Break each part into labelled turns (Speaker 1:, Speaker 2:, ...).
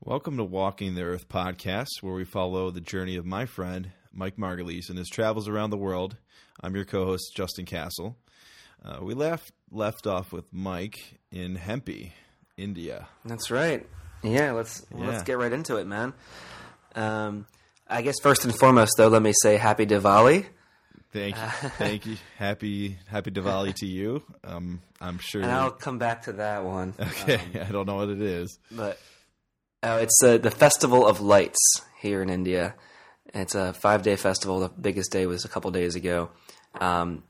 Speaker 1: Welcome to Walking the Earth podcast, where we follow the journey of my friend Mike Margulies and his travels around the world. I'm your co-host Justin Castle. Uh, we left left off with Mike in Hampi, India.
Speaker 2: That's right. Yeah, let's
Speaker 1: Yeah.
Speaker 2: let's get right into it, man. Um, I guess first and foremost, though, let me say Happy Diwali.
Speaker 1: Thank you, thank you. Happy Happy Diwali to you. Um, I'm sure.
Speaker 2: And I'll come back to that one.
Speaker 1: okay, I don't know what it is.
Speaker 2: But oh, it's uh, the Festival of Lights here in India. It's a five day festival. The biggest day was a couple days ago. Um,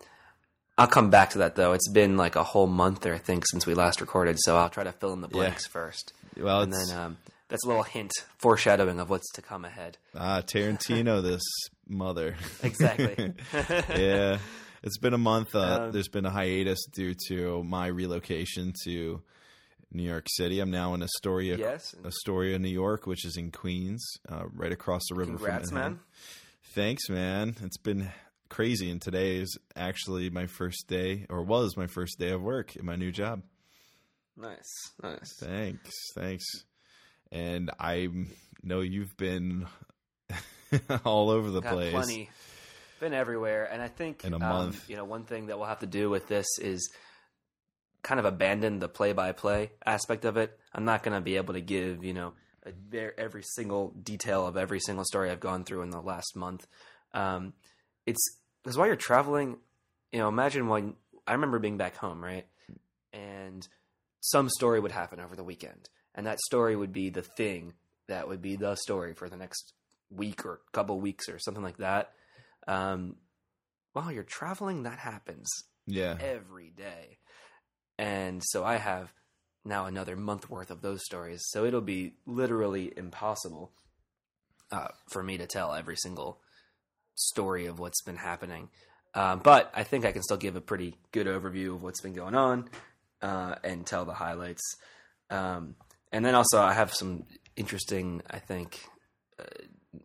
Speaker 2: I'll come back to that though. It's been like a whole month, or I think, since we last recorded. So I'll try to fill in the blanks first,
Speaker 1: Well,
Speaker 2: and then um, that's a little hint, foreshadowing of what's to come ahead.
Speaker 1: ah Tarantino, this mother.
Speaker 2: Exactly.
Speaker 1: yeah, it's been a month. Uh,
Speaker 2: Um,
Speaker 1: there's been a hiatus due to my relocation to New York City. I'm now in Astoria,
Speaker 2: Yes.
Speaker 1: Astoria, New York, which is in Queens, uh, right across the river
Speaker 2: Congrats,
Speaker 1: from Manhattan.
Speaker 2: man.
Speaker 1: Thanks, man. It's been crazy, and today is actually my first day, or was my first day of work in my new job.
Speaker 2: Nice, nice.
Speaker 1: Thanks, thanks. And I know you've been all over the
Speaker 2: Got
Speaker 1: place.
Speaker 2: plenty. Been everywhere, and I think
Speaker 1: In a
Speaker 2: um,
Speaker 1: month.
Speaker 2: you know, one thing that we'll have to do with this is kind of abandon the play-by-play aspect of it. I'm not going to be able to give you know a, every single detail of every single story I've gone through in the last month. Um, it's because while you're traveling, you know, imagine when I remember being back home, right, and some story would happen over the weekend, and that story would be the thing that would be the story for the next week or couple weeks or something like that. Um, while you're traveling, that happens
Speaker 1: Yeah,
Speaker 2: every day. And so I have now another month worth of those stories. So it'll be literally impossible uh, for me to tell every single story of what's been happening. Um, but I think I can still give a pretty good overview of what's been going on uh, and tell the highlights. Um, and then also, I have some interesting, I think, uh,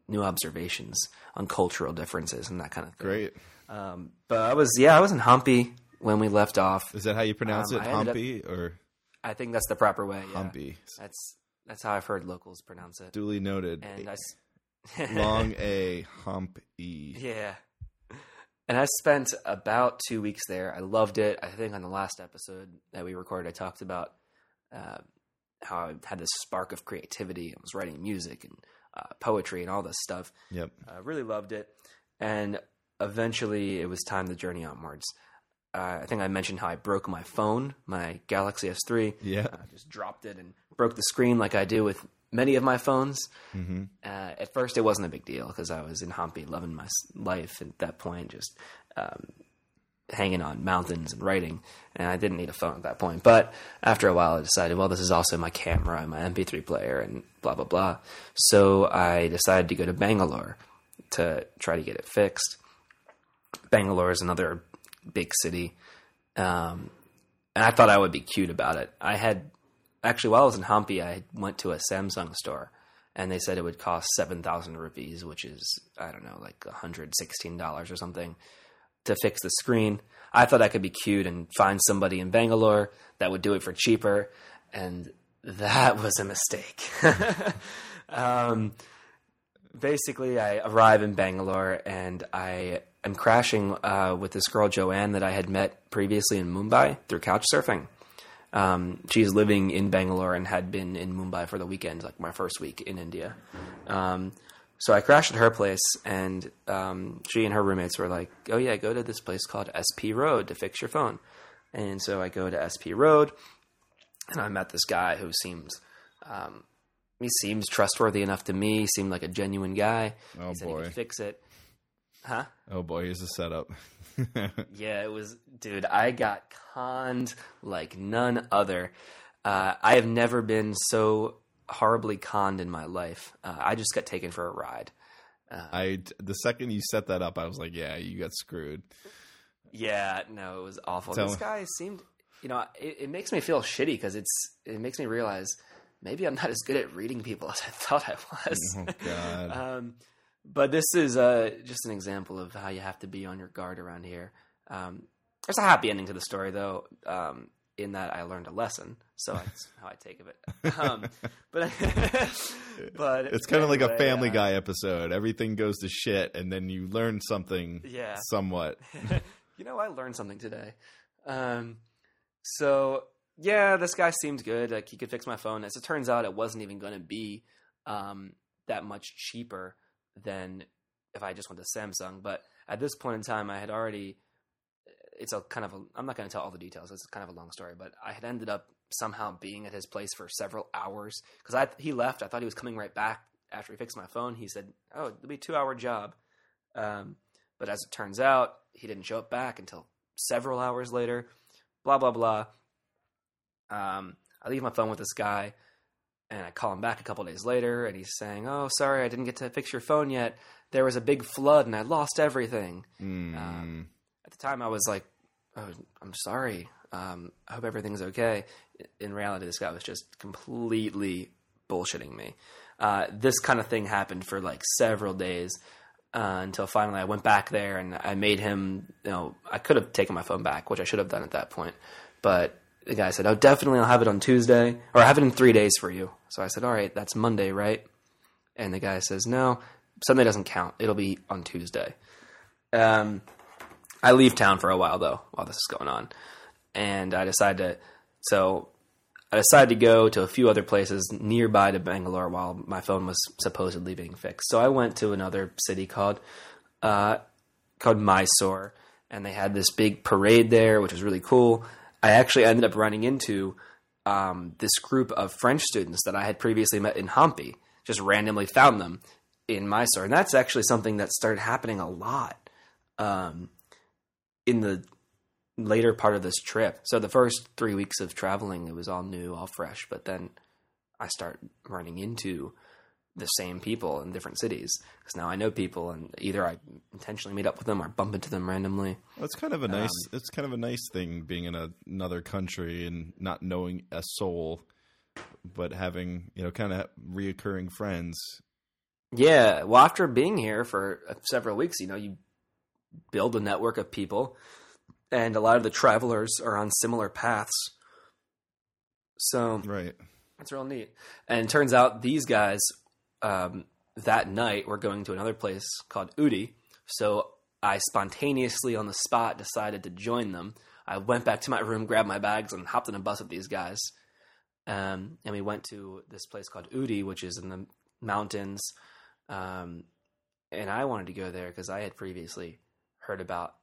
Speaker 2: new observations on cultural differences and that kind of thing.
Speaker 1: great.
Speaker 2: Um, but I was, yeah, I was in Humpy when we left off.
Speaker 1: Is that how you pronounce
Speaker 2: Um,
Speaker 1: it?
Speaker 2: Ended up-
Speaker 1: Humpy or
Speaker 2: I think that's the proper way. Yeah.
Speaker 1: Humpy?
Speaker 2: That's that's how I've heard locals pronounce it.
Speaker 1: Duly noted.
Speaker 2: And I, s-
Speaker 1: Long A hump E.
Speaker 2: yeah. And I spent about two weeks there. I loved it. I think on the last episode that we recorded, I talked about uh, how I had this spark of creativity. I was writing music and uh, poetry and all this stuff.
Speaker 1: Yep.
Speaker 2: I really loved it. And eventually it was time to journey onwards. Uh, I think I mentioned how I broke my phone, my Galaxy S3.
Speaker 1: Yeah.
Speaker 2: I just dropped it and broke the screen like I do with many of my phones.
Speaker 1: Mm-hmm.
Speaker 2: Uh, at first, it wasn't a big deal because I was in Hampi, loving my life at that point, just um, hanging on mountains and writing. And I didn't need a phone at that point. But after a while, I decided, well, this is also my camera and my MP3 player and blah, blah, blah. So I decided to go to Bangalore to try to get it fixed. Bangalore is another big city. Um, and I thought I would be cute about it. I had actually while I was in Hampi, I went to a Samsung store, and they said it would cost seven thousand rupees, which is I don't know, like hundred sixteen dollars or something, to fix the screen. I thought I could be cute and find somebody in Bangalore that would do it for cheaper, and that was a mistake. um, basically, I arrive in Bangalore and I am crashing uh, with this girl Joanne that I had met previously in Mumbai through couch surfing. Um, she's living in Bangalore and had been in Mumbai for the weekend, like my first week in India. Um, so I crashed at her place, and um, she and her roommates were like, "Oh yeah, go to this place called SP Road to fix your phone." And so I go to SP Road, and I met this guy who seems um, he seems trustworthy enough to me. Seemed like a genuine guy.
Speaker 1: Oh,
Speaker 2: he said he
Speaker 1: boy.
Speaker 2: could fix it. Huh?
Speaker 1: Oh boy, here's a setup.
Speaker 2: Yeah, it was, dude. I got conned like none other. Uh, I have never been so horribly conned in my life. Uh, I just got taken for a ride.
Speaker 1: I the second you set that up, I was like, yeah, you got screwed.
Speaker 2: Yeah, no, it was awful.
Speaker 1: Tell
Speaker 2: this guy seemed, you know, it, it makes me feel shitty because it's it makes me realize maybe I'm not as good at reading people as I thought I was.
Speaker 1: Oh god.
Speaker 2: um, but this is uh, just an example of how you have to be on your guard around here. Um, there's a happy ending to the story, though. Um, in that I learned a lesson. So that's how I take of it. Um, but but
Speaker 1: It's kind of like a Family
Speaker 2: uh,
Speaker 1: Guy episode. Everything goes to shit, and then you learn something
Speaker 2: Yeah.
Speaker 1: somewhat.
Speaker 2: you know, I learned something today. Um, so yeah, this guy seemed good. Like he could fix my phone. As it turns out, it wasn't even going to be um, that much cheaper than if I just went to Samsung. But at this point in time, I had already. It's a kind of a. I'm not going to tell all the details. It's kind of a long story, but I had ended up somehow being at his place for several hours because I he left. I thought he was coming right back after he fixed my phone. He said, "Oh, it'll be a two hour job." Um, but as it turns out, he didn't show up back until several hours later. Blah blah blah. Um, I leave my phone with this guy, and I call him back a couple days later, and he's saying, "Oh, sorry, I didn't get to fix your phone yet. There was a big flood, and I lost everything."
Speaker 1: Mm.
Speaker 2: Um, At the time, I was like, oh, "I'm sorry. Um, I hope everything's okay." In reality, this guy was just completely bullshitting me. Uh, this kind of thing happened for like several days uh, until finally I went back there and I made him. You know, I could have taken my phone back, which I should have done at that point, but the guy said, "Oh, definitely, I'll have it on Tuesday, or I'll have it in three days for you." So I said, "All right, that's Monday, right?" And the guy says, "No, Sunday doesn't count. It'll be on Tuesday." Um, I leave town for a while though, while this is going on, and I decide to. So I decided to go to a few other places nearby to Bangalore while my phone was supposedly being fixed. So I went to another city called uh, called Mysore, and they had this big parade there, which was really cool. I actually ended up running into um, this group of French students that I had previously met in Hampi. Just randomly found them in Mysore, and that's actually something that started happening a lot um, in the later part of this trip. So the first three weeks of traveling, it was all new, all fresh. But then I start running into the same people in different cities because now I know people, and either I intentionally meet up with them or bump into them randomly.
Speaker 1: That's kind of a nice. it's kind of a nice thing being in a, another country and not knowing a soul, but having you know kind of reoccurring friends.
Speaker 2: Yeah. Well, after being here for uh, several weeks, you know, you build a network of people, and a lot of the travelers are on similar paths. So
Speaker 1: Right.
Speaker 2: That's real neat. And it turns out these guys um, that night we're going to another place called Ooty. So I spontaneously on the spot decided to join them. I went back to my room, grabbed my bags, and hopped in a bus with these guys. Um, and we went to this place called Ooty, which is in the mountains. Um, and I wanted to go there because I had previously heard about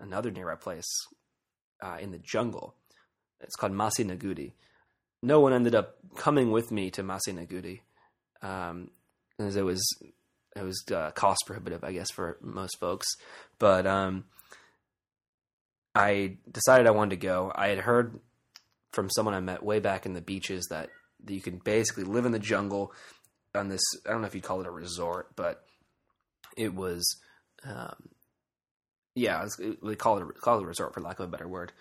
Speaker 2: another nearby place uh, in the jungle. It's called Masinagudi. No one ended up coming with me to Masinagudi. Um, as it was it was uh, cost prohibitive, I guess, for most folks. But um, I decided I wanted to go. I had heard from someone I met way back in the beaches that, that you can basically live in the jungle on this. I don't know if you'd call it a resort, but it was. Um, yeah, it was, call it a, call it a resort for lack of a better word.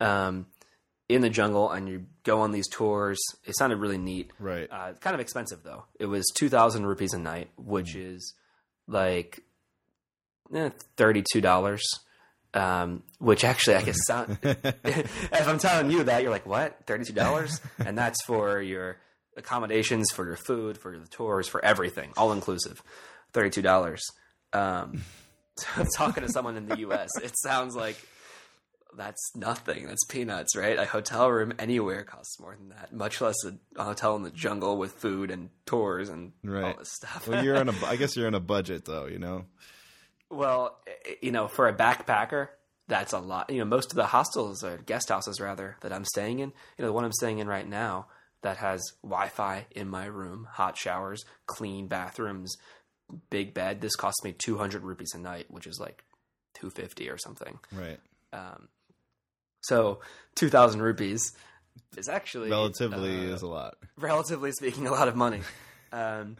Speaker 2: Um, in the jungle and you go on these tours. It sounded really neat.
Speaker 1: Right.
Speaker 2: Uh, kind of expensive though. It was two thousand rupees a night, which is like eh, thirty two dollars. Um, which actually I guess sound. if I'm telling you that, you're like, what? Thirty two dollars, and that's for your accommodations, for your food, for the tours, for everything, all inclusive. Thirty two dollars. Um, talking to someone in the U.S., it sounds like that's nothing. That's peanuts, right? A hotel room anywhere costs more than that, much less a, hotel in the jungle with food and tours and all this stuff.
Speaker 1: well, you're on a. I guess you're on a budget though. You know.
Speaker 2: well, you know, for a backpacker, that's a lot. You know, most of the hostels or guest houses rather that I'm staying in, you know, the one I'm staying in right now that has Wi-Fi in my room, hot showers, clean bathrooms, big bed. This costs me 200 rupees a night, which is like 250 or something.
Speaker 1: Right.
Speaker 2: Um, so 2,000 rupees is actually
Speaker 1: Relatively
Speaker 2: uh,
Speaker 1: is a lot.
Speaker 2: relatively speaking, a lot of money. Um,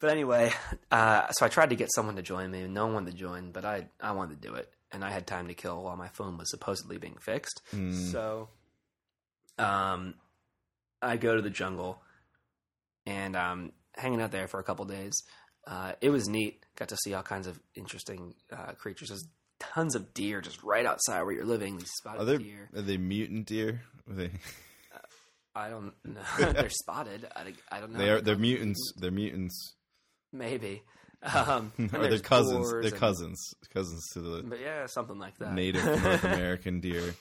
Speaker 2: but anyway, uh, so I tried to get someone to join me. No one to join, but I I wanted to do it, and I had time to kill while my phone was supposedly being fixed. So, um, I go to the jungle, and um, hanging out there for a couple days. Uh, it was neat. Got to see all kinds of interesting uh, creatures. There's tons of deer just right outside where you're living. These spotted
Speaker 1: Are they
Speaker 2: deer.
Speaker 1: are they mutant deer? Are they
Speaker 2: I don't know. they're spotted. I, I don't know.
Speaker 1: they are they're mutants. They're mutants.
Speaker 2: Maybe. Um,
Speaker 1: or they're cousins. They're
Speaker 2: and-
Speaker 1: cousins. Cousins to the
Speaker 2: But yeah, something like that.
Speaker 1: native North American deer.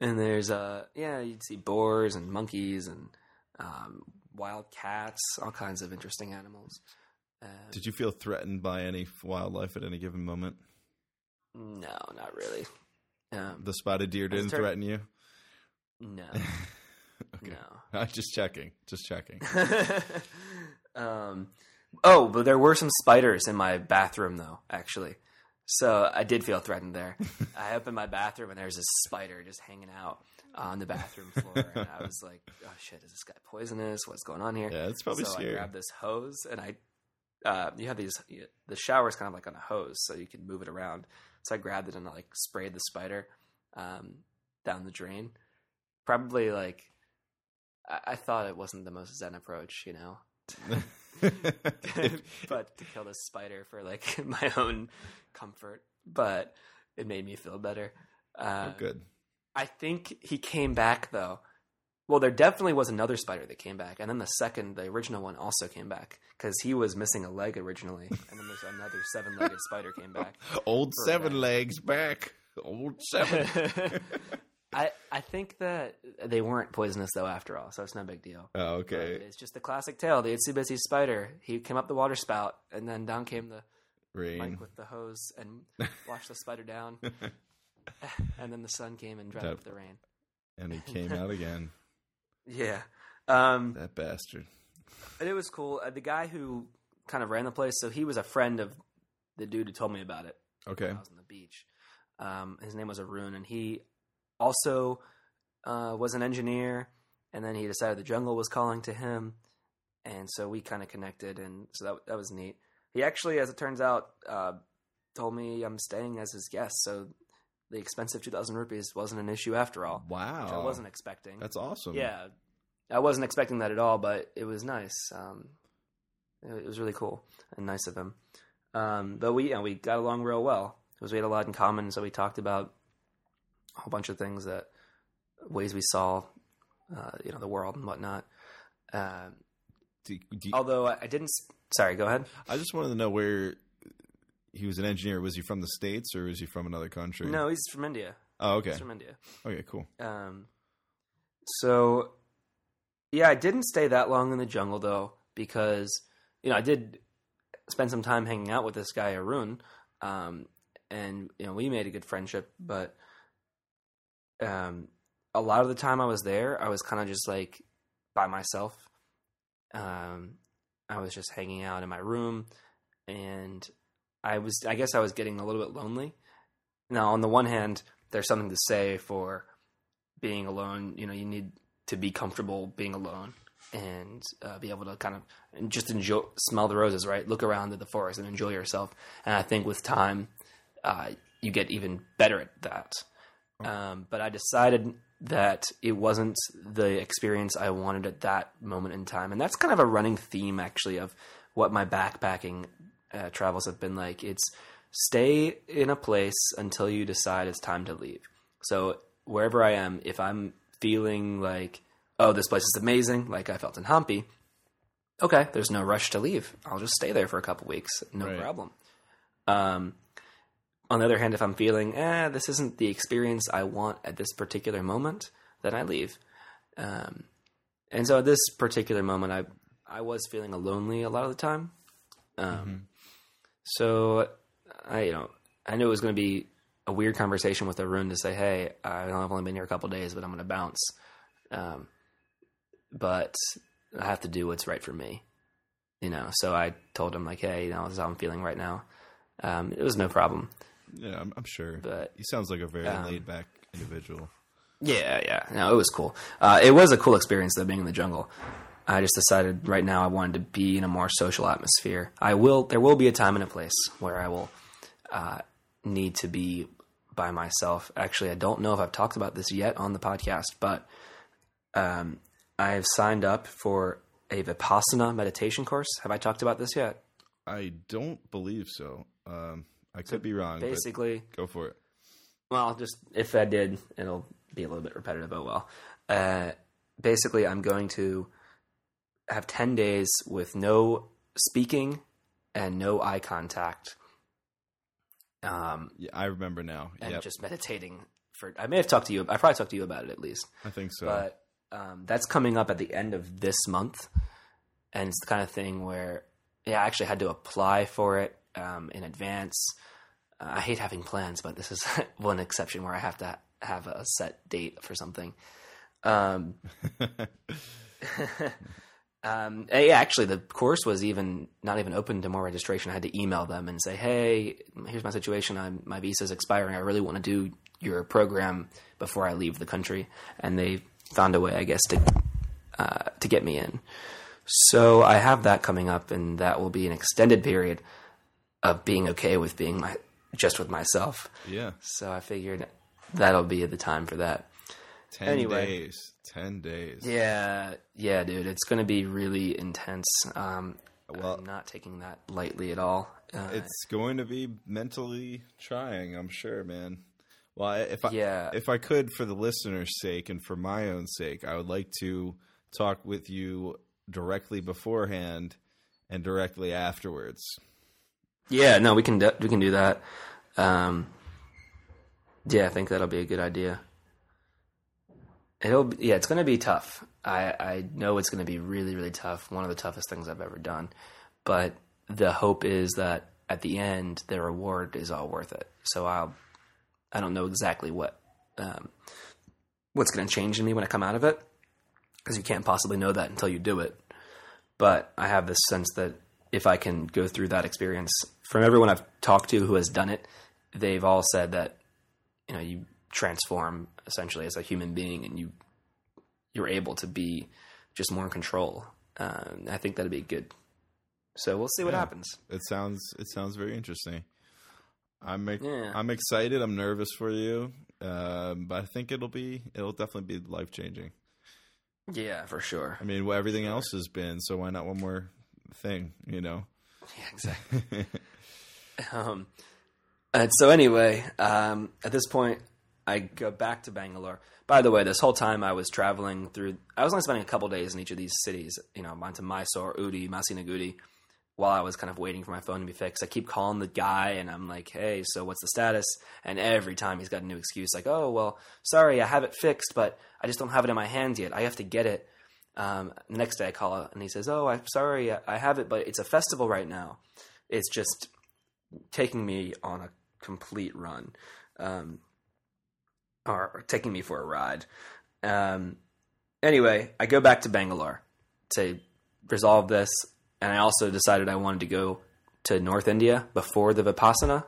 Speaker 2: And there's uh yeah, you'd see boars and monkeys and um, wild cats, all kinds of interesting animals. Uh,
Speaker 1: Did you feel threatened by any wildlife at any given moment?
Speaker 2: no, not really. Um,
Speaker 1: The spotted deer didn't threaten you.
Speaker 2: no,
Speaker 1: Okay. I'm just checking. Just checking.
Speaker 2: um, oh, but there were some spiders in my bathroom though, actually. So I did feel threatened there. I opened my bathroom and there's this spider just hanging out on the bathroom floor, and I was like, "Oh shit, is this guy poisonous? What's going on here?"
Speaker 1: Yeah, it's probably
Speaker 2: so
Speaker 1: scary.
Speaker 2: I grabbed this hose and I, uh, you have these, the shower is kind of like on a hose, so you can move it around. So I grabbed it and I like sprayed the spider um, down the drain. Probably like, I, I thought it wasn't the most zen approach, you know, but to kill this spider for like my own comfort. But it made me feel better. Uh,
Speaker 1: Oh, good.
Speaker 2: I think he came back though. Well, there definitely was another spider that came back, and then the second, the original one, also came back because he was missing a leg originally, and then there's another seven-legged spider came back.
Speaker 1: Old seven
Speaker 2: that.
Speaker 1: legs back. Old seven.
Speaker 2: I I think that they weren't poisonous though, after all, so it's no big deal.
Speaker 1: oh,
Speaker 2: But
Speaker 1: okay.
Speaker 2: It's just the classic tale: the itsy bitsy spider. He came up the water spout, and then down came the
Speaker 1: Rain.
Speaker 2: Mike with the hose and washed the spider down, and then the sun came and dried up the rain.
Speaker 1: and he came out again.
Speaker 2: Yeah. Um,
Speaker 1: That bastard.
Speaker 2: But it was cool. Uh, the guy who kind of ran the place, so he was a friend of the dude who told me about it
Speaker 1: Okay.
Speaker 2: I was on the beach. Um, his name was Arun, and he also uh, was an engineer. And then he decided the jungle was calling to him, and so we kind of connected, and so that that was neat. He actually, as it turns out, uh, told me I'm staying as his guest, so the expensive two thousand rupees wasn't an issue after all,
Speaker 1: Wow.
Speaker 2: I wasn't expecting.
Speaker 1: That's awesome.
Speaker 2: Yeah, I wasn't expecting that at all, but it was nice. Um, it was really cool and nice of him. Um, but we, yeah, we got along real well because we had a lot in common. So we talked about a whole bunch of things that ways we saw, uh, you know, the world and whatnot. Um
Speaker 1: Do- do-
Speaker 2: although I I didn't. Sorry, go ahead.
Speaker 1: I just wanted to know where he was an engineer. Was he from the states or was he from another country?
Speaker 2: No, he's from India.
Speaker 1: Oh, okay.
Speaker 2: He's from India.
Speaker 1: Okay, cool.
Speaker 2: Um, so yeah, I didn't stay that long in the jungle though, because you know I did spend some time hanging out with this guy Arun, um, and you know we made a good friendship. But um, a lot of the time I was there, I was kind of just like by myself. Um, I was just hanging out in my room, and I was I guess I was getting a little bit lonely. Now, on the one hand, there's something to say for being alone. You know, you need to be comfortable being alone and uh, be able to kind of just enjoy, smell the roses, right? Look around at the forest and enjoy yourself. And I think with time, uh, you get even better at that. Um, but I decided that it wasn't the experience I wanted at that moment in time, and that's kind of a running theme actually of what my backpacking uh, travels have been like. It's stay in a place until you decide it's time to leave. So wherever I am, if I'm feeling like, oh, this place is amazing, like I felt in Hampi, okay, there's no rush to leave. I'll just stay there for a couple weeks, no
Speaker 1: Right.
Speaker 2: problem. Um, on the other hand, if I'm feeling, eh, this isn't the experience I want at this particular moment, then I leave. Um, and so at this particular moment, I I was feeling lonely a lot of the time. Um, So I, you know, I knew it was going to be a weird conversation with Arun to say, "Hey, I've only been here a couple days, but I'm going to bounce." Um, but I have to do what's right for me, you know. So I told him like, "Hey, you know, this is how I'm feeling right now." Um, it was no problem,
Speaker 1: Yeah, I'm, I'm sure.
Speaker 2: but
Speaker 1: he sounds like a very
Speaker 2: um,
Speaker 1: laid back individual.
Speaker 2: yeah, yeah, no, it was cool. Uh, it was a cool experience though, being in the jungle. I just decided right now I wanted to be in a more social atmosphere. I will. There will be a time and a place where I will uh, need to be by myself. Actually, I don't know if I've talked about this yet on the podcast, but um, I've signed up for a Vipassana meditation course. Have I talked about this yet?
Speaker 1: I don't believe so. Um, I could be wrong.
Speaker 2: Basically,
Speaker 1: go for it.
Speaker 2: Well, just if I did, it'll be a little bit repetitive. Oh well. Uh, basically, I'm going to have ten days with no speaking and no eye contact. Um,
Speaker 1: Yeah, I remember now.
Speaker 2: and just meditating for. I may have talked to you. I probably talked to you about it at least.
Speaker 1: I think so.
Speaker 2: But um, that's coming up at the end of this month, and it's the kind of thing where yeah, I actually had to apply for it um, in advance. Uh, I hate having plans, but this is one exception where I have to have a set date for something. Um, um, eh, yeah, actually, the course was even not even open to more registration. I had to email them and say, "Hey, here's my situation. I'm, my visa is expiring. I really want to do your program before I leave the country." And they found a way, I guess, to uh, to get me in. So I have that coming up, and that will be an extended period of being okay with being my just with myself.
Speaker 1: yeah,
Speaker 2: So I figured that'll be the time for that.
Speaker 1: Ten
Speaker 2: Anyway.
Speaker 1: days. Ten days.
Speaker 2: Yeah, yeah, dude, it's going to be really intense. Um,
Speaker 1: Well-
Speaker 2: I'm not taking that lightly at all. Uh,
Speaker 1: It's going to be mentally trying, I'm sure, man. Well, if I
Speaker 2: Yeah.
Speaker 1: if I could, for the listener's sake and for my own sake, I would like to talk with you directly beforehand and directly afterwards.
Speaker 2: yeah, no, we can do, we can do that. Um, yeah, I think that'll be a good idea. It'll yeah, it's going to be tough. I I know it's going to be really really tough. One of the toughest things I've ever done, but the hope is that at the end the reward is all worth it. So I'll I don't know exactly what um, what's going to change in me when I come out of it because you can't possibly know that until you do it. But I have this sense that if I can go through that experience, from everyone I've talked to who has done it, they've all said that you know you transform essentially as a human being, and you you're able to be just more in control. Uh, I think that'd be good. So we'll see what
Speaker 1: Yeah.
Speaker 2: happens.
Speaker 1: It sounds it sounds very interesting. I'm
Speaker 2: Yeah.
Speaker 1: I'm excited. I'm nervous for you, um, but I think it'll be it'll definitely be life changing.
Speaker 2: Yeah, for sure.
Speaker 1: I mean, well, everything else has been, so why not one more thing? You know.
Speaker 2: Yeah, exactly. um, and so anyway, um, at this point, I go back to Bangalore. By the way, this whole time I was traveling through, I was only spending a couple days in each of these cities. You know, went to Mysore, Ooty, Masinagudi. While I was kind of waiting for my phone to be fixed, I keep calling the guy, and I'm like, "Hey, so what's the status?" And every time he's got a new excuse, like, "Oh, well, sorry, I have it fixed, but I just don't have it in my hands yet. I have to get it." Um, the next day I call and he says, "Oh, I'm sorry, I have it, but it's a festival right now. It's just taking me on a complete run, um, or, taking me for a ride." Um, anyway, I go back to Bangalore to resolve this, and I also decided I wanted to go to North India before the Vipassana.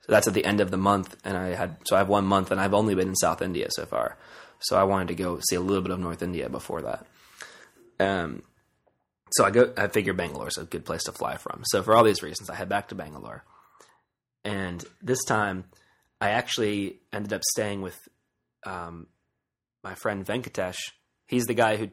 Speaker 2: So that's at the end of the month, and I had so I have one month, and I've only been in South India so far. So I wanted to go see a little bit of North India before that. Um, so I go. I figure Bangalore's a good place to fly from. So for all these reasons, I head back to Bangalore, and this time I actually ended up staying with um, my friend Venkatesh. He's the guy who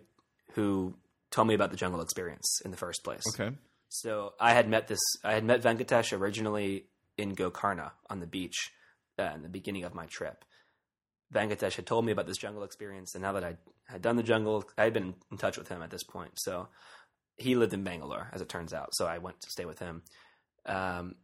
Speaker 2: who told me about the jungle experience in the first place.
Speaker 1: okay.
Speaker 2: So I had met this. I had met Venkatesh originally in Gokarna on the beach uh, in the beginning of my trip. Venkatesh had told me about this jungle experience, and now that I had done the jungle, I had been in touch with him at this point. So he lived in Bangalore, as it turns out. So I went to stay with him. Um,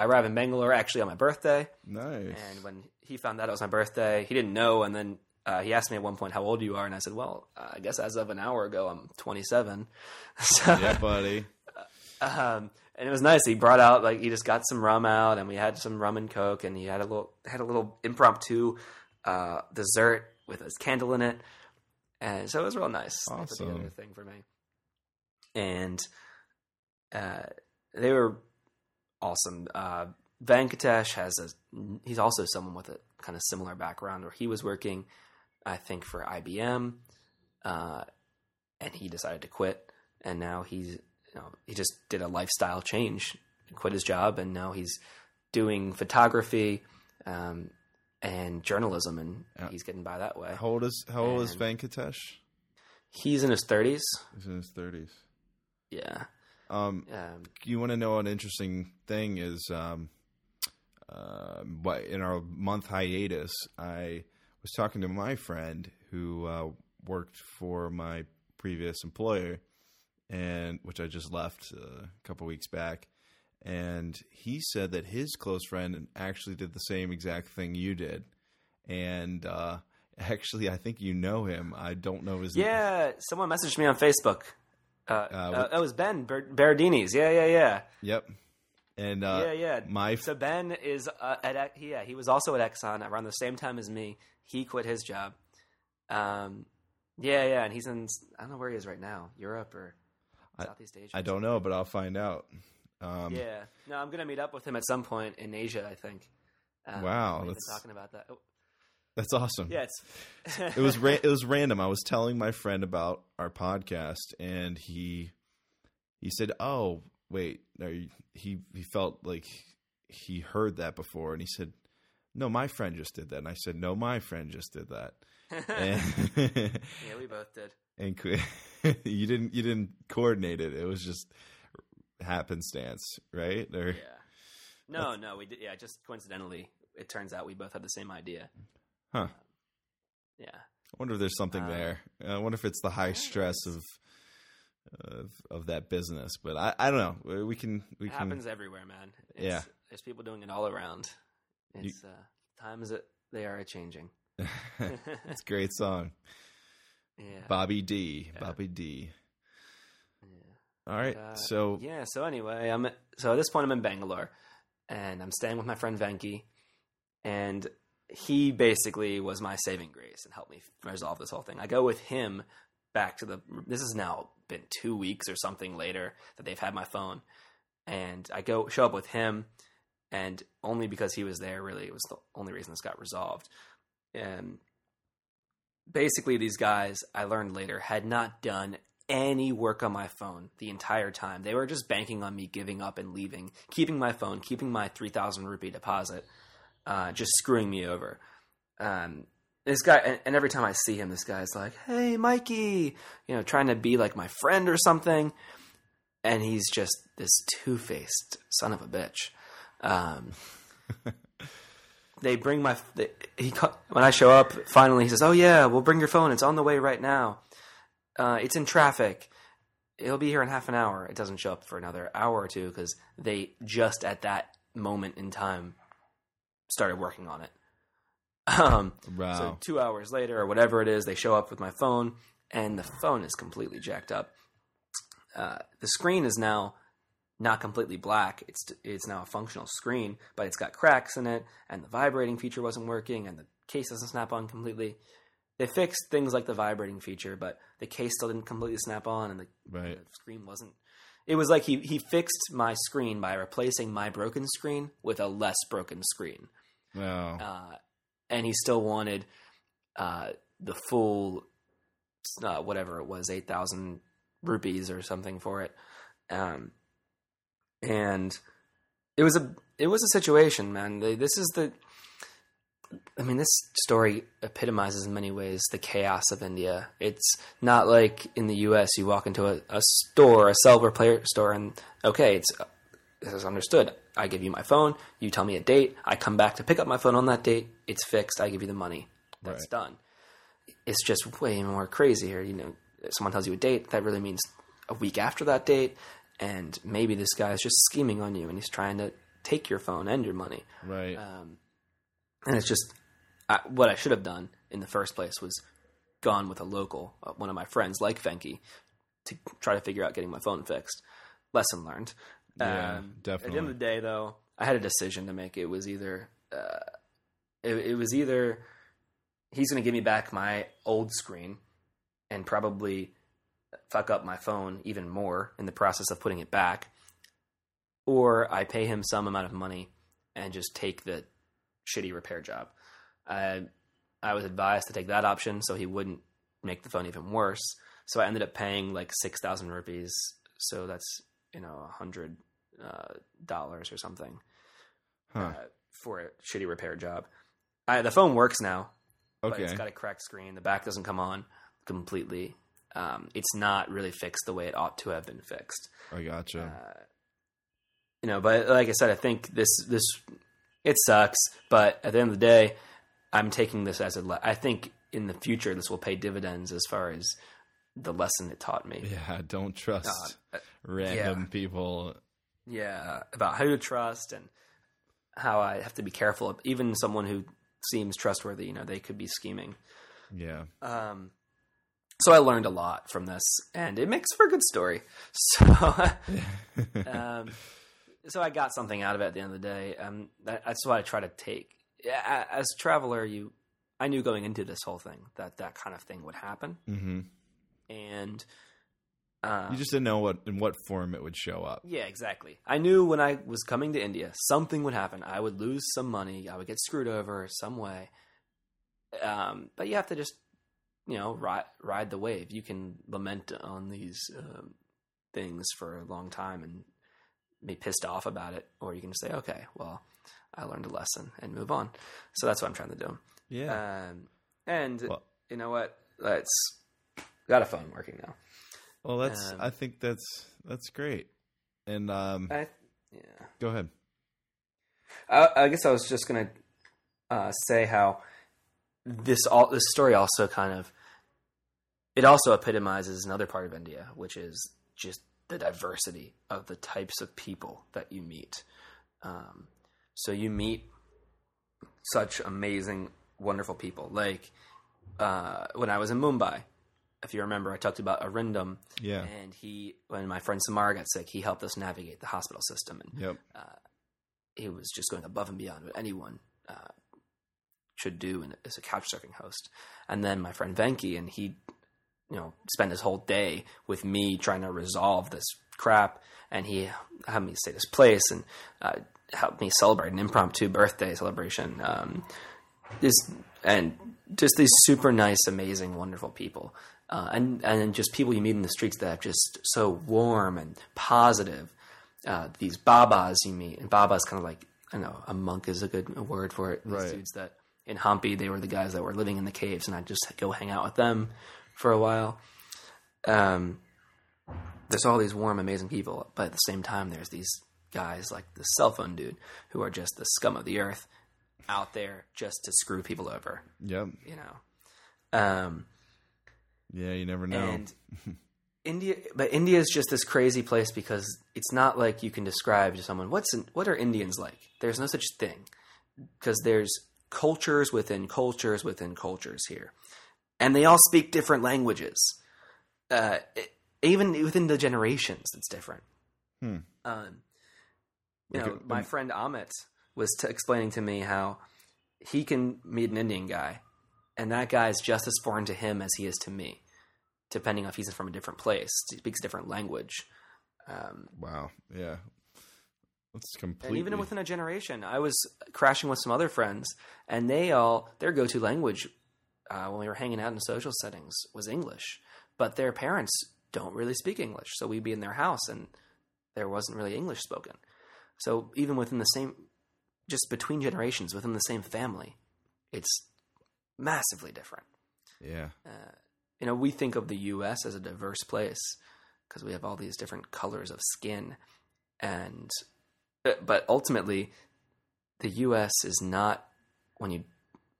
Speaker 2: I arrived in Bangalore actually on my birthday,
Speaker 1: Nice.
Speaker 2: and when he found out it was my birthday, he didn't know. And then uh, he asked me at one point, "How old you are?" And I said, "Well, uh, I guess as of an hour ago, I'm 27." So
Speaker 1: yeah, buddy.
Speaker 2: um, and it was nice. He brought out like he just got some rum out, and we had some rum and coke, and he had a little had a little impromptu uh, dessert with his candle in it, and so it was real nice. They put together
Speaker 1: Awesome.
Speaker 2: thing for me, and uh, they were awesome. Uh, Venkatesh has a he's also someone with a kind of similar background where he was working, I think, for IBM, uh, and he decided to quit, and now he's you know, he just did a lifestyle change, quit his job, and now he's doing photography um, and journalism, and
Speaker 1: Yeah.
Speaker 2: he's getting by that way.
Speaker 1: How old is How old is Venkatesh?
Speaker 2: He's in his thirties.
Speaker 1: He's in his thirties.
Speaker 2: Yeah.
Speaker 1: Um,
Speaker 2: Um,
Speaker 1: you want to know an interesting thing is um, uh, but in our month hiatus, I was talking to my friend who uh, worked for my previous employer, and which I just left uh, a couple weeks back, and he said that his close friend actually did the same exact thing you did, and uh, actually, I think you know him. I don't know his name.
Speaker 2: Yeah, someone messaged me on Facebook. Uh,
Speaker 1: Uh,
Speaker 2: uh, it was Ben Ber- Berardini's. Yeah, yeah, yeah,
Speaker 1: Yep. And uh,
Speaker 2: yeah, yeah.
Speaker 1: my
Speaker 2: So Ben is uh, at yeah he was also at Exxon around the same time as me. He quit his job. Um, yeah, yeah, and he's in I don't know where he is right now, Europe or Southeast Asia.
Speaker 1: I don't know, but I'll find out. Um,
Speaker 2: Yeah, no, I'm gonna meet up with him at some point in Asia. I think. Um,
Speaker 1: Wow,
Speaker 2: we've been
Speaker 1: that's-
Speaker 2: talking about that.
Speaker 1: That's awesome.
Speaker 2: it's
Speaker 1: it was ra- it was random. I was telling my friend about our podcast, and he he said, "Oh, wait." No, he he felt like he heard that before, and he said, "No, my friend just did that." And I said, "No, my friend just did that." and
Speaker 2: yeah, we both did.
Speaker 1: and you didn't you didn't coordinate it. It was just happenstance, right? Or
Speaker 2: Yeah. No, no, we did. Yeah, just coincidentally, it turns out we both had the same idea.
Speaker 1: Huh?
Speaker 2: Yeah.
Speaker 1: I wonder if there's something
Speaker 2: Uh,
Speaker 1: there. I wonder if it's the high stress of of of that business. But I, I don't know. We can we
Speaker 2: It
Speaker 1: can
Speaker 2: happens everywhere, man. It's,
Speaker 1: Yeah.
Speaker 2: There's people doing it all around. It's uh, times that they are changing.
Speaker 1: it's a great song.
Speaker 2: Yeah.
Speaker 1: Bobby D.
Speaker 2: Yeah.
Speaker 1: Bobby D.
Speaker 2: yeah.
Speaker 1: All right.
Speaker 2: Uh,
Speaker 1: so
Speaker 2: yeah. So anyway, I'm so at this point I'm in Bangalore, and I'm staying with my friend Venki, and he basically was my saving grace and helped me resolve this whole thing. I go with him back to the. This has now been two weeks or something later that they've had my phone, and I go show up with him, and only because he was there, really, it was the only reason this got resolved. And basically, these guys I learned later had not done any work on my phone the entire time. They were just banking on me giving up and leaving, keeping my phone, keeping my 3,000 rupee deposit, uh, just screwing me over. Um, this guy, and, and every time I see him, this guy's like, hey, Mikey, you know, trying to be like my friend or something. And he's just this two faced son of a bitch. Um, they bring my they, he when I show up finally he says oh yeah we'll bring your phone it's on the way right now uh, it's in traffic it'll be here in half an hour it doesn't show up for another hour or two because they just at that moment in time started working on it um,
Speaker 1: wow.
Speaker 2: so two hours later or whatever it is they show up with my phone and the phone is completely jacked up uh, the screen is now not completely black. It's it's now a functional screen, but it's got cracks in it, and the vibrating feature wasn't working, and the case doesn't snap on completely. They fixed things like the vibrating feature, but the case still didn't completely snap on, and the,
Speaker 1: right.
Speaker 2: the screen wasn't. It was like he he fixed my screen by replacing my broken screen with a less broken screen,
Speaker 1: Wow.
Speaker 2: uh, and he still wanted uh, the full uh, whatever it was, eight thousand rupees or something for it. Um, and it was a it was a situation, man. This is the I mean, this story epitomizes in many ways the chaos of India. It's not like in the U.S. You walk into a, a store, a silver player store, and okay, it's this is understood. I give you my phone, you tell me a date, I come back to pick up my phone on that date. It's fixed. I give you the money. That's
Speaker 1: Right.
Speaker 2: done. It's just way more crazy here. You know, someone tells you a date, that really means a week after that date, and maybe this guy is just scheming on you and he's trying to take your phone and your money.
Speaker 1: right.
Speaker 2: Um, and it's just I, what I should have done in the first place was gone with a local, uh, one of my friends like Venki, to try to figure out getting my phone fixed. Lesson learned.
Speaker 1: Yeah,
Speaker 2: Um, At the end of the day, though, I had a decision to make. It was either, uh, it, it was either he's going to give me back my old screen and probably fuck up my phone even more in the process of putting it back, or I pay him some amount of money and just take the shitty repair job. I I was advised to take that option so he wouldn't make the phone even worse. So I ended up paying like six thousand rupees. So that's you know a hundred uh, dollars or something
Speaker 1: Huh.
Speaker 2: uh, for a shitty repair job. I, the phone works now, but it's got a cracked screen. The back doesn't come on completely. Um, it's not really fixed the way it ought to have been fixed
Speaker 1: I gotcha.
Speaker 2: uh, you know, but like I said, I think this this it sucks, but at the end of the day, I'm taking this as a. Le- I think in the future this will pay dividends as far as the lesson it taught me.
Speaker 1: Yeah, don't trust
Speaker 2: Uh,
Speaker 1: random
Speaker 2: yeah.
Speaker 1: people.
Speaker 2: Yeah, about who to trust and how I have to be careful. of Even someone who seems trustworthy, you know, they could be scheming.
Speaker 1: Yeah.
Speaker 2: Um, so I learned a lot from this, and it makes for a good story. So, um, so I got something out of it at the end of the day. Um, that, that's what I try to take. Yeah, As traveler, you, I knew going into this whole thing that that kind of thing would happen,
Speaker 1: hmm
Speaker 2: and uh,
Speaker 1: You just didn't know what in what form it would show up.
Speaker 2: Yeah, exactly. I knew when I was coming to India, something would happen. I would lose some money. I would get screwed over some way. Um, but you have to just, you know, ride ride the wave. You can lament on these um, things for a long time and be pissed off about it, or you can just say, okay, well, I learned a lesson and move on. So that's what I'm trying to do.
Speaker 1: Yeah.
Speaker 2: Um, and
Speaker 1: Well-
Speaker 2: you know what? Let's got a phone working now.
Speaker 1: Well, that's.
Speaker 2: um,
Speaker 1: I think that's that's great. And um,
Speaker 2: I, yeah.
Speaker 1: go ahead.
Speaker 2: I, I guess I was just gonna uh, say how this all this story also kind of it also epitomizes another part of India, which is just the diversity of the types of people that you meet. Um, so you meet such amazing, wonderful people. Like uh, when I was in Mumbai, if you remember, I talked about Arindam,
Speaker 1: Yeah.
Speaker 2: and he, when my friend Samar got sick, he helped us navigate the hospital system, and
Speaker 1: Yep.
Speaker 2: he was just going above and beyond what anyone uh, should do in, as a couch surfing host. And then my friend Venki, and he, you know, spent his whole day with me trying to resolve this crap. And he helped me stay at his place and uh, helped me celebrate an impromptu birthday celebration. Um, this and just these super nice, amazing, wonderful people. Uh, and and just people you meet in the streets that are just so warm and positive uh, these babas you meet, and babas kind of like I don't know a monk is a good word for it. These
Speaker 1: Right.
Speaker 2: dudes that in Hampi they were the guys that were living in the caves, and I'd just go hang out with them for a while. Um, there's all these warm, amazing people, but at the same time, there's these guys like the cell phone dude who are just the scum of the earth out there just to screw people over.
Speaker 1: Yep.
Speaker 2: You know. Um,
Speaker 1: Yeah. You never know.
Speaker 2: and India, but India is just this crazy place because it's not like you can describe to someone what's in, what are Indians like. There's no such thing because there's cultures within cultures within cultures here, and they all speak different languages. Uh, it- even within the generations, it's different.
Speaker 1: Hmm.
Speaker 2: Um, you know, my friend Amit was t- explaining to me how he can meet an Indian guy, and that guy is just as foreign to him as he is to me, depending on if he's from a different place, he speaks a different language. Um,
Speaker 1: wow. Yeah. That's completely.
Speaker 2: and even within a generation, I was crashing with some other friends, and they all their go-to language uh, when we were hanging out in social settings was English, but their parents don't really speak English, so we'd be in their house and there wasn't really English spoken. So even within the same, just between generations, within the same family, it's massively different.
Speaker 1: yeah.
Speaker 2: Uh, you know, we think of the U.S. as a diverse place because we have all these different colors of skin, and but- but ultimately, the U.S. is not when you,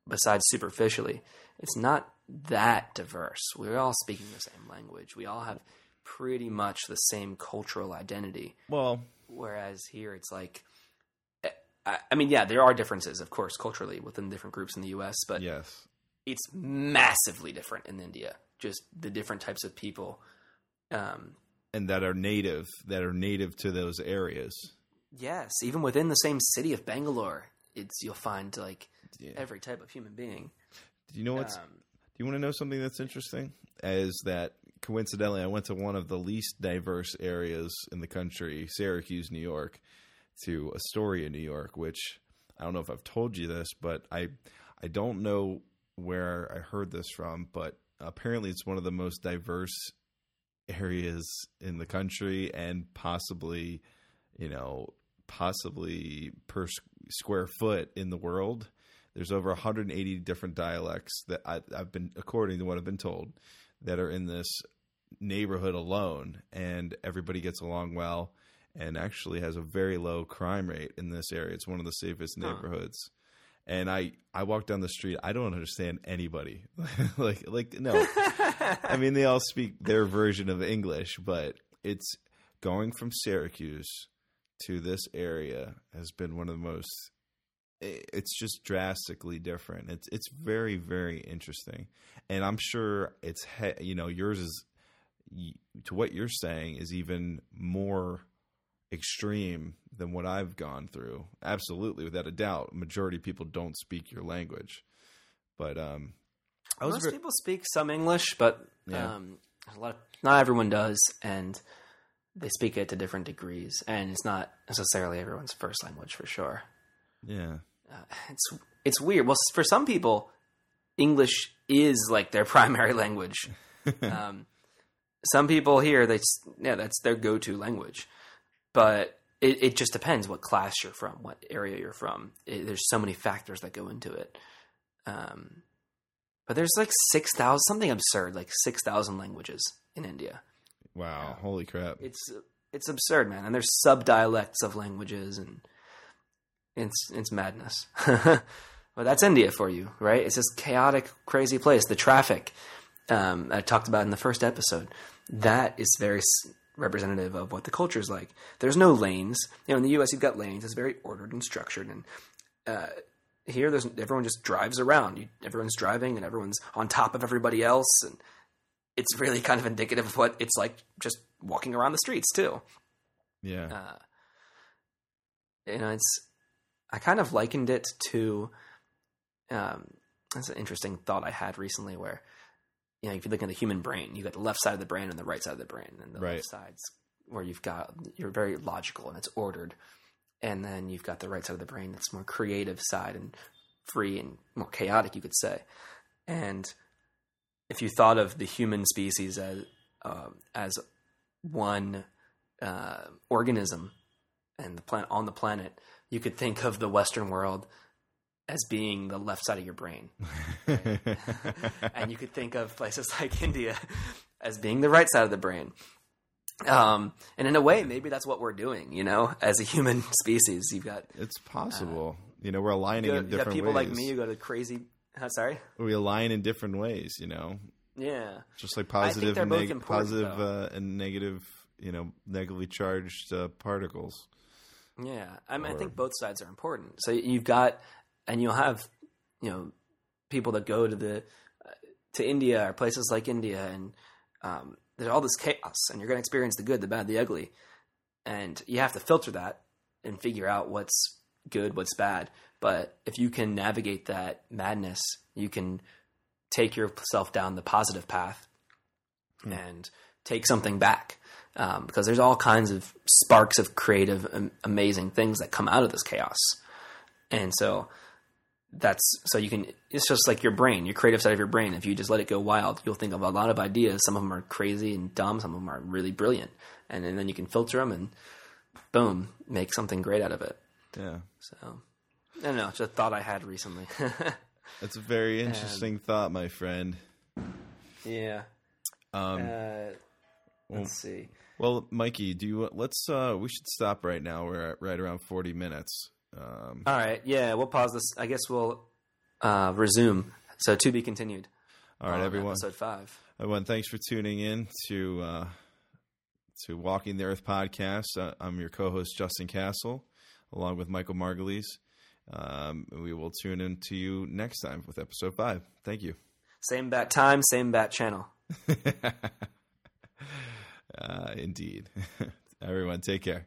Speaker 2: besides superficially, it's not that diverse. We're all speaking the same language. We all have pretty much the same cultural identity.
Speaker 1: Well.
Speaker 2: Whereas here, it's like, I, mean, yeah, there are differences, of course, culturally within different groups in the U.S., but
Speaker 1: Yes.
Speaker 2: it's massively different in India. Just the different types of people. Um,
Speaker 1: And that are native. That are native to those areas.
Speaker 2: yes, even within the same city of Bangalore, it's you'll find like
Speaker 1: Yeah.
Speaker 2: every type of human being.
Speaker 1: Do you know what's?
Speaker 2: Um,
Speaker 1: Do you want to know something that's interesting? Is that coincidentally, I went to one of the least diverse areas in the country, Syracuse, New York, to Astoria, New York, which I don't know if I've told you this, but I I don't know where I heard this from, but apparently it's one of the most diverse areas in the country and possibly, you know, possibly per square foot in the world. There's over 180 different dialects that I, I've been, according to what I've been told, that are in this neighborhood alone, and everybody gets along well. And actually has a very low crime rate in this area. It's one of the safest neighborhoods. And I I walk down the street. I don't understand anybody. like like no. I mean, they all speak their version of English, but it's going from Syracuse to this area has been one of the most it's just drastically different. It's it's very very interesting, and I'm sure it's he, you know yours is to what you're saying is even more extreme than what I've gone through. Absolutely, without a doubt, majority of people don't speak your language, but um,
Speaker 2: most very, people speak some English, but yeah. um, a lot of, not everyone does, and they speak it to different degrees, and it's not necessarily everyone's first language for sure.
Speaker 1: Yeah
Speaker 2: uh, it's it's weird. Well, for some people, English is like their primary language. um, some people here, they yeah, that's their go-to language. But it, it just depends what class you're from, what area you're from. It, there's so many factors that go into it. Um, but there's like six thousand, something absurd, like six thousand languages in India.
Speaker 1: Wow! Holy crap!
Speaker 2: It's it's absurd, man. And there's sub dialects of languages and it's it's madness. but that's India for you, right? It's this chaotic, crazy place. The traffic um, I talked about in the first episode that is very representative of what the culture is like. There's no lanes. You know, in the U.S., you've got lanes. It's very ordered and structured, and uh, here, there's everyone just drives around. You, everyone's driving, and everyone's on top of everybody else, and it's really kind of indicative of what it's like just walking around the streets too.
Speaker 1: Yeah. Uh,
Speaker 2: you know, it's I kind of likened it to. Um, that's an interesting thought I had recently, where you know if you look at the human brain, you got the left side of the brain and the right side of the brain, and the right. left side's where you've got you're very logical and it's ordered, and then you've got the right side of the brain that's more creative side and free and more chaotic, you could say. And if you thought of the human species as uh, as one uh, organism and the planet on the planet, you could think of the Western world as being the left side of your brain. and you could think of places like India as being the right side of the brain. Um, and in a way, maybe that's what we're doing, you know, as a human species. You've got.
Speaker 1: It's possible. Uh, you know, we're aligning
Speaker 2: go,
Speaker 1: in different
Speaker 2: people
Speaker 1: ways.
Speaker 2: like me who go to crazy. Uh, sorry?
Speaker 1: We align in different ways, you know?
Speaker 2: Yeah.
Speaker 1: Just like positive, and, neg- positive uh, and negative, you know, negatively charged uh, particles.
Speaker 2: Yeah, I mean, or, I think both sides are important. So you've got, and you'll have, you know, people that go to the uh, to India or places like India, and um, there's all this chaos, and you're going to experience the good, the bad, the ugly, and you have to filter that and figure out what's good, what's bad. But if you can navigate that madness, you can take yourself down the positive path mm. and take something back um, because there's all kinds of sparks of creative, um, amazing things that come out of this chaos. And so that's so you can. It's just like your brain, your creative side of your brain. If you just let it go wild, you'll think of a lot of ideas. Some of them are crazy and dumb. Some of them are really brilliant, and, and then you can filter them and boom, make something great out of it.
Speaker 1: Yeah.
Speaker 2: So I don't know. It's a thought I had recently.
Speaker 1: That's a very interesting and, thought, my friend.
Speaker 2: Yeah. Um, uh, let's see.
Speaker 1: Well, Mikey, do you want, let's uh we should stop right now. We're at right around 40 minutes.
Speaker 2: Um, All right. Yeah, we'll pause this. I guess we'll uh resume. So to be continued.
Speaker 1: All right, everyone.
Speaker 2: Episode 5.
Speaker 1: Everyone, thanks for tuning in to uh to Walking the Earth podcast. Uh, I'm your co-host Justin Castle along with Michael Margulies. Um, we will tune in to you next time with episode 5. Thank you.
Speaker 2: Same bat time, same bat channel.
Speaker 1: Uh, indeed. Everyone, take care.